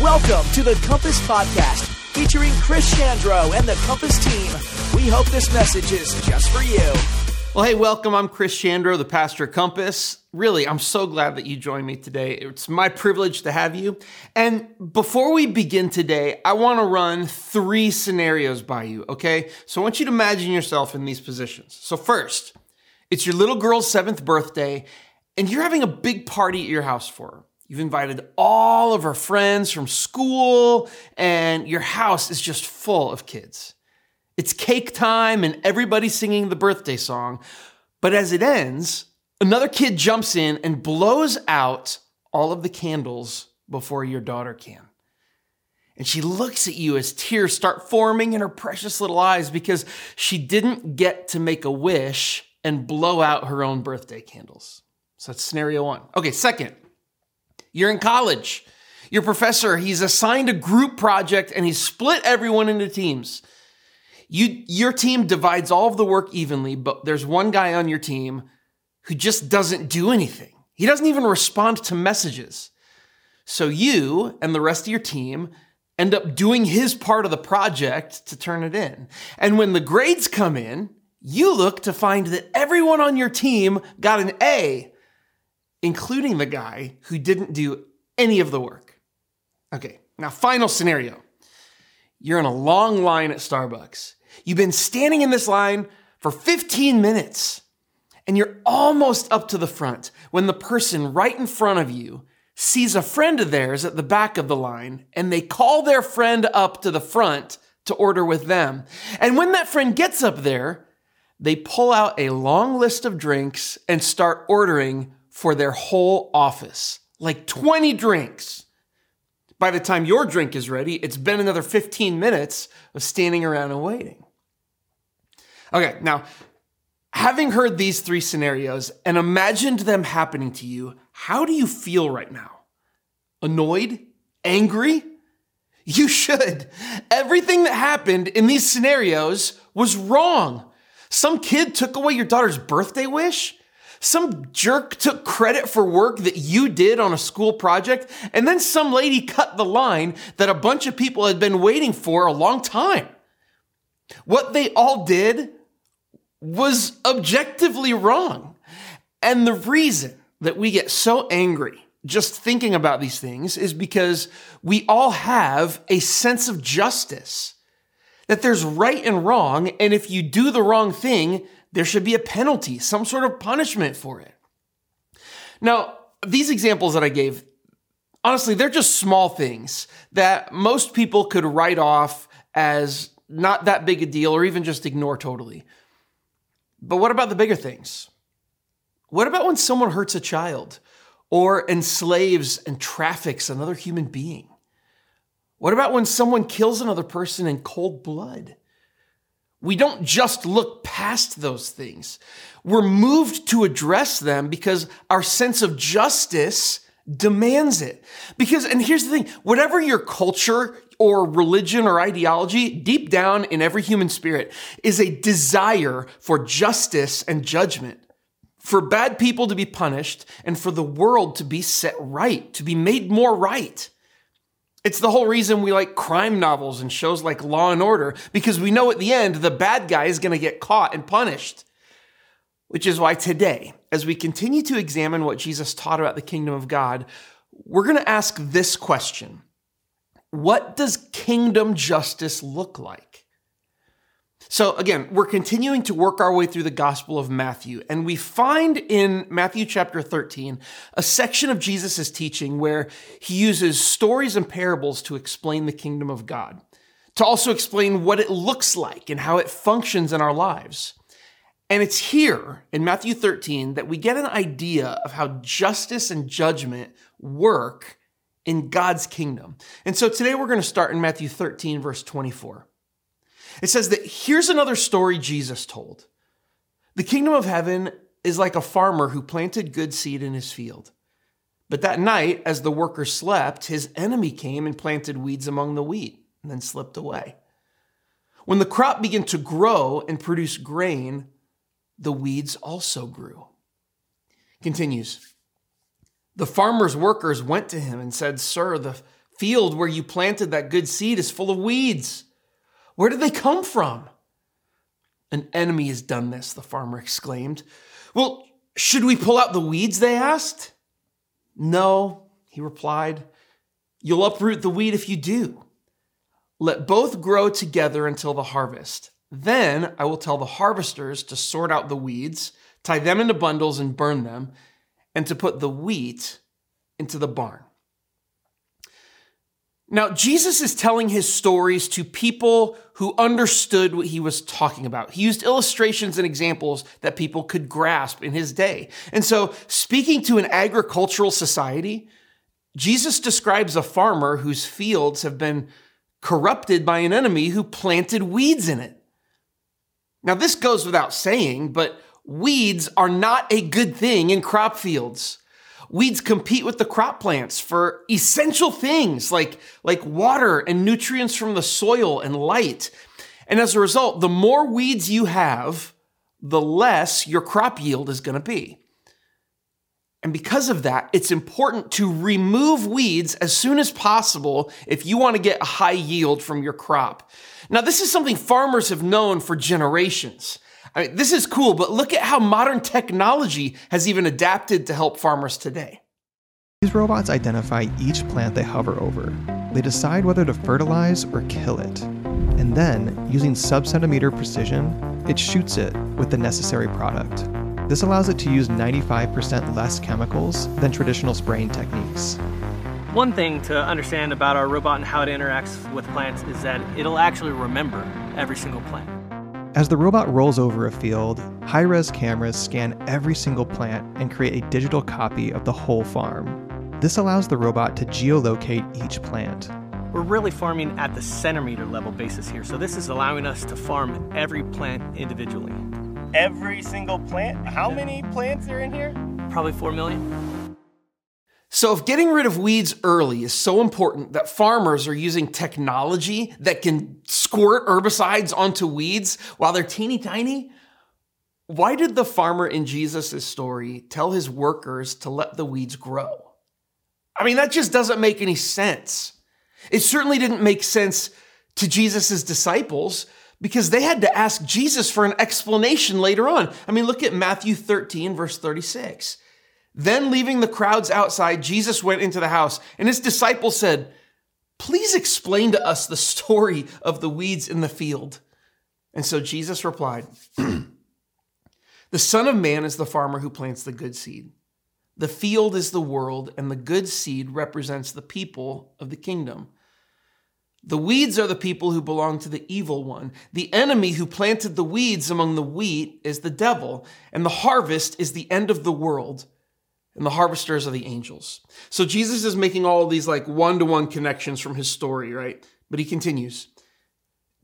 Welcome to the Compass Podcast, featuring Chris Chandro and the Compass team. We hope this message is just for you. Well, hey, welcome. I'm Chris Chandro, the pastor of Compass. Really, I'm so glad that you joined me today. It's my privilege to have you. And before we begin today, I want to run three scenarios by you, okay? So I want you to imagine yourself in these positions. So, first, it's your little girl's seventh birthday, and you're having a big party at your house for her. You've invited all of her friends from school, and your house is just full of kids. It's cake time, and everybody's singing the birthday song. But as it ends, another kid jumps in and blows out all of the candles before your daughter can. And she looks at you as tears start forming in her precious little eyes because she didn't get to make a wish and blow out her own birthday candles. So that's scenario one. Okay, second, you're in college. Your professor, he's assigned a group project and he's split everyone into teams. You, your team divides all of the work evenly, but there's one guy on your team who just doesn't do anything. He doesn't even respond to messages. So you and the rest of your team end up doing his part of the project to turn it in. And when the grades come in, you look to find that everyone on your team got an A including the guy who didn't do any of the work. Okay, now, final scenario. You're in a long line at Starbucks. You've been standing in this line for 15 minutes, and you're almost up to the front when the person right in front of you sees a friend of theirs at the back of the line, and they call their friend up to the front to order with them. And when that friend gets up there, they pull out a long list of drinks and start ordering for their whole office, like 20 drinks. By the time your drink is ready, it's been another 15 minutes of standing around and waiting. Okay, now, having heard these three scenarios and imagined them happening to you, how do you feel right now? Annoyed? Angry? You should. Everything that happened in these scenarios was wrong. Some kid took away your daughter's birthday wish. Some jerk took credit for work that you did on a school project, and then some lady cut the line that a bunch of people had been waiting for a long time. What they all did was objectively wrong. And the reason that we get so angry just thinking about these things is because we all have a sense of justice. That there's right and wrong, and if you do the wrong thing, there should be a penalty, some sort of punishment for it. Now, these examples that I gave, honestly, they're just small things that most people could write off as not that big a deal or even just ignore totally. But what about the bigger things? What about when someone hurts a child or enslaves and traffics another human being? What about when someone kills another person in cold blood? We don't just look past those things. We're moved to address them because our sense of justice demands it. Because, and here's the thing, whatever your culture or religion or ideology, deep down in every human spirit is a desire for justice and judgment. For bad people to be punished and for the world to be set right, to be made more right. It's the whole reason we like crime novels and shows like Law and Order because we know at the end the bad guy is going to get caught and punished. Which is why today, as we continue to examine what Jesus taught about the kingdom of God, we're going to ask this question What does kingdom justice look like? So again, we're continuing to work our way through the Gospel of Matthew, and we find in Matthew chapter 13 a section of Jesus' teaching where he uses stories and parables to explain the kingdom of God, to also explain what it looks like and how it functions in our lives. And it's here in Matthew 13 that we get an idea of how justice and judgment work in God's kingdom. And so today we're going to start in Matthew 13, verse 24. It says that here's another story Jesus told. The kingdom of heaven is like a farmer who planted good seed in his field. But that night, as the workers slept, his enemy came and planted weeds among the wheat and then slipped away. When the crop began to grow and produce grain, the weeds also grew. Continues. The farmer's workers went to him and said, Sir, the field where you planted that good seed is full of weeds. Where did they come from? An enemy has done this, the farmer exclaimed. Well, should we pull out the weeds? They asked. No, he replied. You'll uproot the weed if you do. Let both grow together until the harvest. Then I will tell the harvesters to sort out the weeds, tie them into bundles, and burn them, and to put the wheat into the barn. Now, Jesus is telling his stories to people who understood what he was talking about. He used illustrations and examples that people could grasp in his day. And so, speaking to an agricultural society, Jesus describes a farmer whose fields have been corrupted by an enemy who planted weeds in it. Now, this goes without saying, but weeds are not a good thing in crop fields. Weeds compete with the crop plants for essential things like, like water and nutrients from the soil and light. And as a result, the more weeds you have, the less your crop yield is going to be. And because of that, it's important to remove weeds as soon as possible if you want to get a high yield from your crop. Now, this is something farmers have known for generations. I mean, this is cool, but look at how modern technology has even adapted to help farmers today. These robots identify each plant they hover over. They decide whether to fertilize or kill it. And then, using sub centimeter precision, it shoots it with the necessary product. This allows it to use 95% less chemicals than traditional spraying techniques. One thing to understand about our robot and how it interacts with plants is that it'll actually remember every single plant. As the robot rolls over a field, high res cameras scan every single plant and create a digital copy of the whole farm. This allows the robot to geolocate each plant. We're really farming at the centimeter level basis here, so this is allowing us to farm every plant individually. Every single plant? How many plants are in here? Probably 4 million. So, if getting rid of weeds early is so important that farmers are using technology that can squirt herbicides onto weeds while they're teeny tiny, why did the farmer in Jesus' story tell his workers to let the weeds grow? I mean, that just doesn't make any sense. It certainly didn't make sense to Jesus' disciples because they had to ask Jesus for an explanation later on. I mean, look at Matthew 13, verse 36. Then, leaving the crowds outside, Jesus went into the house, and his disciples said, Please explain to us the story of the weeds in the field. And so Jesus replied, The Son of Man is the farmer who plants the good seed. The field is the world, and the good seed represents the people of the kingdom. The weeds are the people who belong to the evil one. The enemy who planted the weeds among the wheat is the devil, and the harvest is the end of the world and the harvesters are the angels. So Jesus is making all these like one to one connections from his story, right? But he continues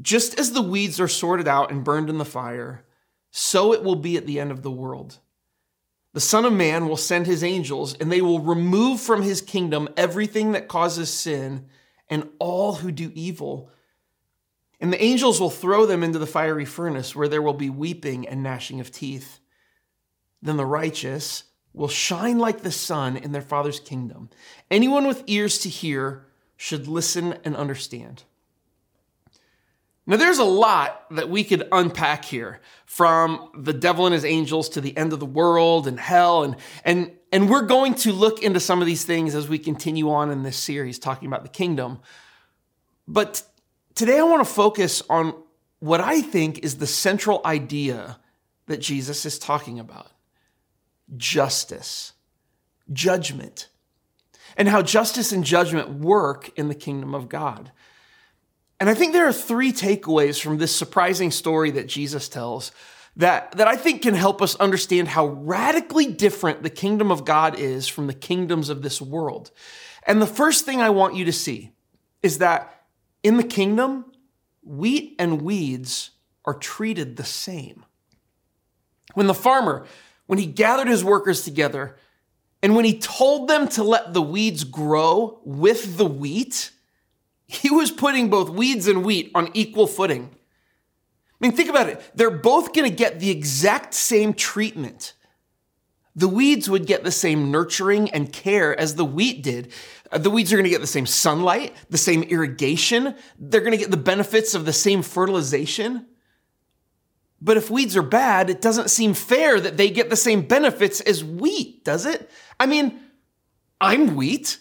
Just as the weeds are sorted out and burned in the fire, so it will be at the end of the world. The Son of Man will send his angels, and they will remove from his kingdom everything that causes sin and all who do evil. And the angels will throw them into the fiery furnace where there will be weeping and gnashing of teeth. Then the righteous, will shine like the sun in their Father's kingdom. Anyone with ears to hear should listen and understand. Now, there's a lot that we could unpack here from the devil and his angels to the end of the world and hell. And, and, and we're going to look into some of these things as we continue on in this series talking about the kingdom. But today I want to focus on what I think is the central idea that Jesus is talking about justice, judgment, and how justice and judgment work in the kingdom of God. And I think there are three takeaways from this surprising story that Jesus tells that, that I think can help us understand how radically different the kingdom of God is from the kingdoms of this world. And the first thing I want you to see is that in the kingdom, wheat and weeds are treated the same. When the farmer when he gathered his workers together and when he told them to let the weeds grow with the wheat, he was putting both weeds and wheat on equal footing. I mean, think about it. They're both going to get the exact same treatment. The weeds would get the same nurturing and care as the wheat did. The weeds are going to get the same sunlight, the same irrigation. They're going to get the benefits of the same fertilization. But if weeds are bad, it doesn't seem fair that they get the same benefits as wheat, does it? I mean, I'm wheat.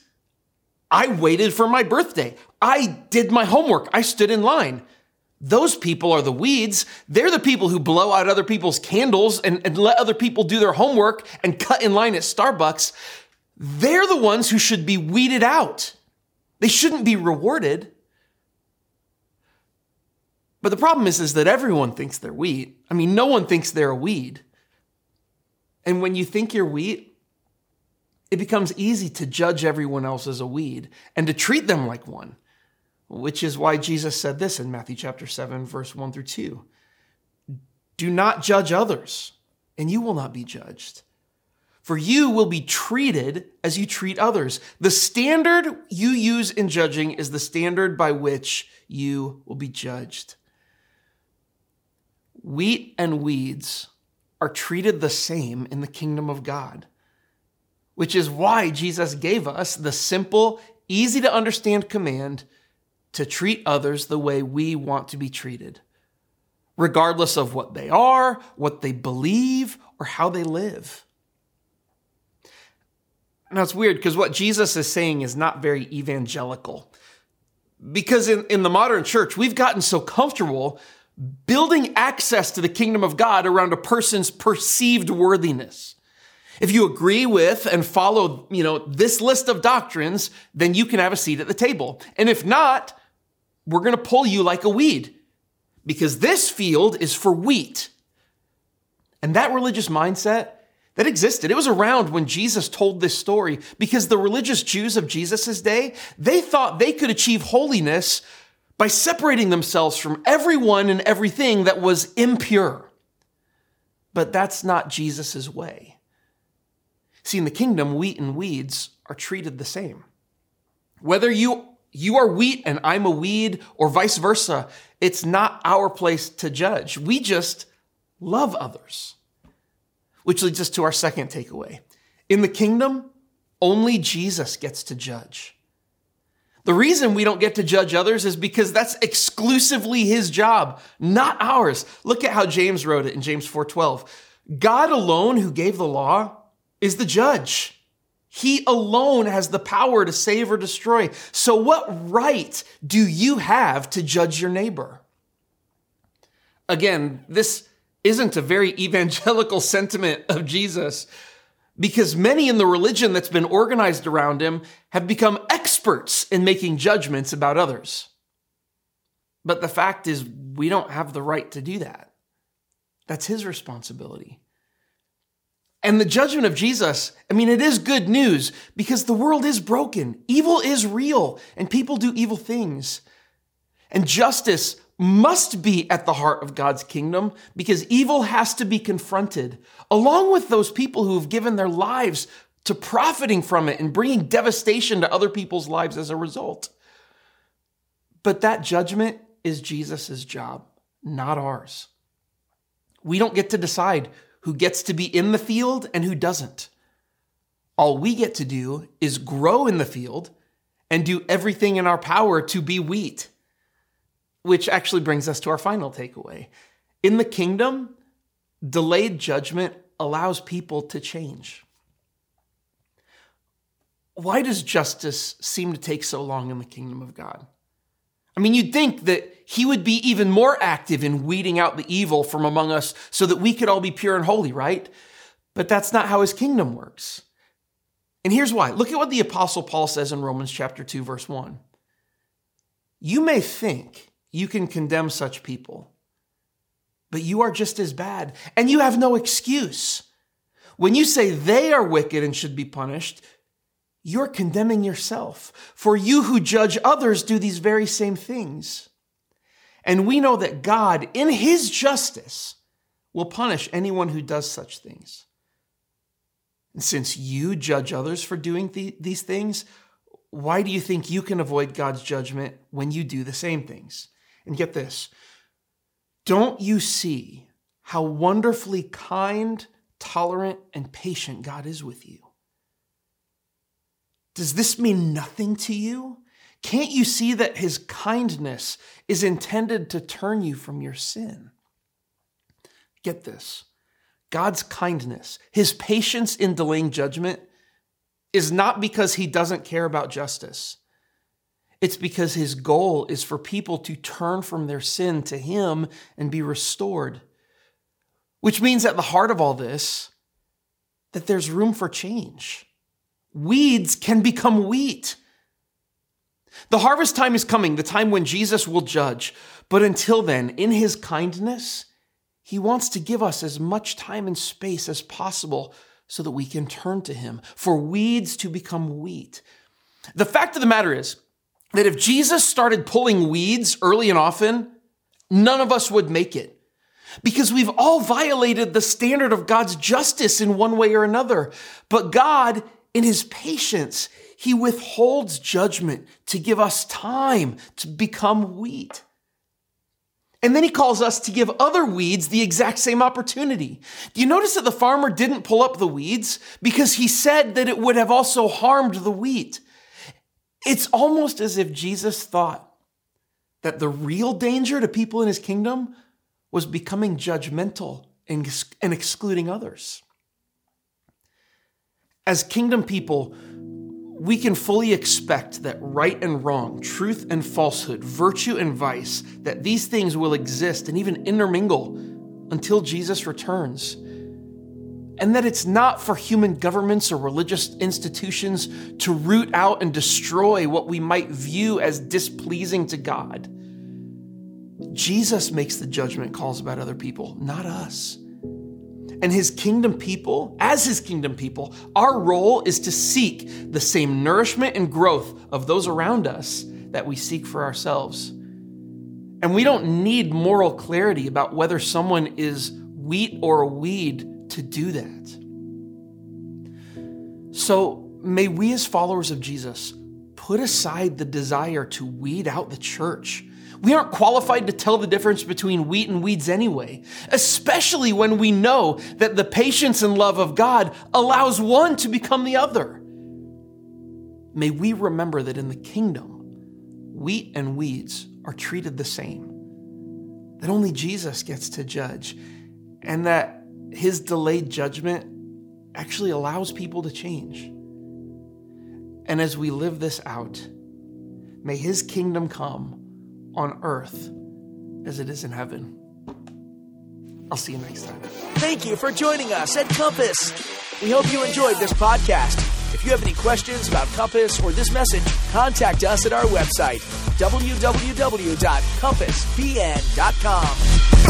I waited for my birthday. I did my homework. I stood in line. Those people are the weeds. They're the people who blow out other people's candles and, and let other people do their homework and cut in line at Starbucks. They're the ones who should be weeded out. They shouldn't be rewarded. But the problem is, is that everyone thinks they're wheat. I mean, no one thinks they're a weed. And when you think you're wheat, it becomes easy to judge everyone else as a weed and to treat them like one, which is why Jesus said this in Matthew chapter 7, verse 1 through 2. Do not judge others, and you will not be judged. For you will be treated as you treat others. The standard you use in judging is the standard by which you will be judged. Wheat and weeds are treated the same in the kingdom of God, which is why Jesus gave us the simple, easy to understand command to treat others the way we want to be treated, regardless of what they are, what they believe, or how they live. Now it's weird because what Jesus is saying is not very evangelical. Because in, in the modern church, we've gotten so comfortable building access to the kingdom of God around a person's perceived worthiness. If you agree with and follow, you know, this list of doctrines, then you can have a seat at the table. And if not, we're going to pull you like a weed because this field is for wheat. And that religious mindset that existed. It was around when Jesus told this story because the religious Jews of Jesus' day, they thought they could achieve holiness by separating themselves from everyone and everything that was impure. But that's not Jesus' way. See, in the kingdom, wheat and weeds are treated the same. Whether you you are wheat and I'm a weed or vice versa, it's not our place to judge. We just love others. Which leads us to our second takeaway. In the kingdom, only Jesus gets to judge. The reason we don't get to judge others is because that's exclusively his job, not ours. Look at how James wrote it in James 4:12. God alone who gave the law is the judge. He alone has the power to save or destroy. So what right do you have to judge your neighbor? Again, this isn't a very evangelical sentiment of Jesus because many in the religion that's been organized around him have become experts in making judgments about others. But the fact is, we don't have the right to do that. That's his responsibility. And the judgment of Jesus, I mean, it is good news because the world is broken. Evil is real and people do evil things. And justice must be at the heart of God's kingdom because evil has to be confronted, along with those people who have given their lives to profiting from it and bringing devastation to other people's lives as a result. But that judgment is Jesus' job, not ours. We don't get to decide who gets to be in the field and who doesn't. All we get to do is grow in the field and do everything in our power to be wheat. Which actually brings us to our final takeaway. In the kingdom, delayed judgment allows people to change. Why does justice seem to take so long in the kingdom of God? I mean, you'd think that he would be even more active in weeding out the evil from among us so that we could all be pure and holy, right? But that's not how his kingdom works. And here's why. Look at what the apostle Paul says in Romans chapter 2 verse 1. You may think you can condemn such people, but you are just as bad and you have no excuse. When you say they are wicked and should be punished, you're condemning yourself. For you who judge others do these very same things. And we know that God, in his justice, will punish anyone who does such things. And since you judge others for doing th- these things, why do you think you can avoid God's judgment when you do the same things? And get this don't you see how wonderfully kind, tolerant, and patient God is with you. Does this mean nothing to you? Can't you see that his kindness is intended to turn you from your sin? Get this God's kindness, his patience in delaying judgment, is not because he doesn't care about justice. It's because his goal is for people to turn from their sin to him and be restored. Which means at the heart of all this, that there's room for change. Weeds can become wheat. The harvest time is coming, the time when Jesus will judge. But until then, in his kindness, he wants to give us as much time and space as possible so that we can turn to him, for weeds to become wheat. The fact of the matter is that if Jesus started pulling weeds early and often, none of us would make it. Because we've all violated the standard of God's justice in one way or another. But God, in his patience, he withholds judgment to give us time to become wheat. And then he calls us to give other weeds the exact same opportunity. Do you notice that the farmer didn't pull up the weeds because he said that it would have also harmed the wheat? It's almost as if Jesus thought that the real danger to people in his kingdom was becoming judgmental and, and excluding others. As kingdom people, we can fully expect that right and wrong, truth and falsehood, virtue and vice, that these things will exist and even intermingle until Jesus returns. And that it's not for human governments or religious institutions to root out and destroy what we might view as displeasing to God. Jesus makes the judgment calls about other people, not us and his kingdom people, as his kingdom people, our role is to seek the same nourishment and growth of those around us that we seek for ourselves. And we don't need moral clarity about whether someone is wheat or a weed to do that. So may we, as followers of Jesus, put aside the desire to weed out the church we aren't qualified to tell the difference between wheat and weeds anyway, especially when we know that the patience and love of God allows one to become the other. May we remember that in the kingdom, wheat and weeds are treated the same, that only Jesus gets to judge, and that his delayed judgment actually allows people to change. And as we live this out, may his kingdom come on earth as it is in heaven. I'll see you next time. Thank you for joining us at Compass. We hope you enjoyed this podcast. If you have any questions about Compass or this message, contact us at our website, www.compassbn.com.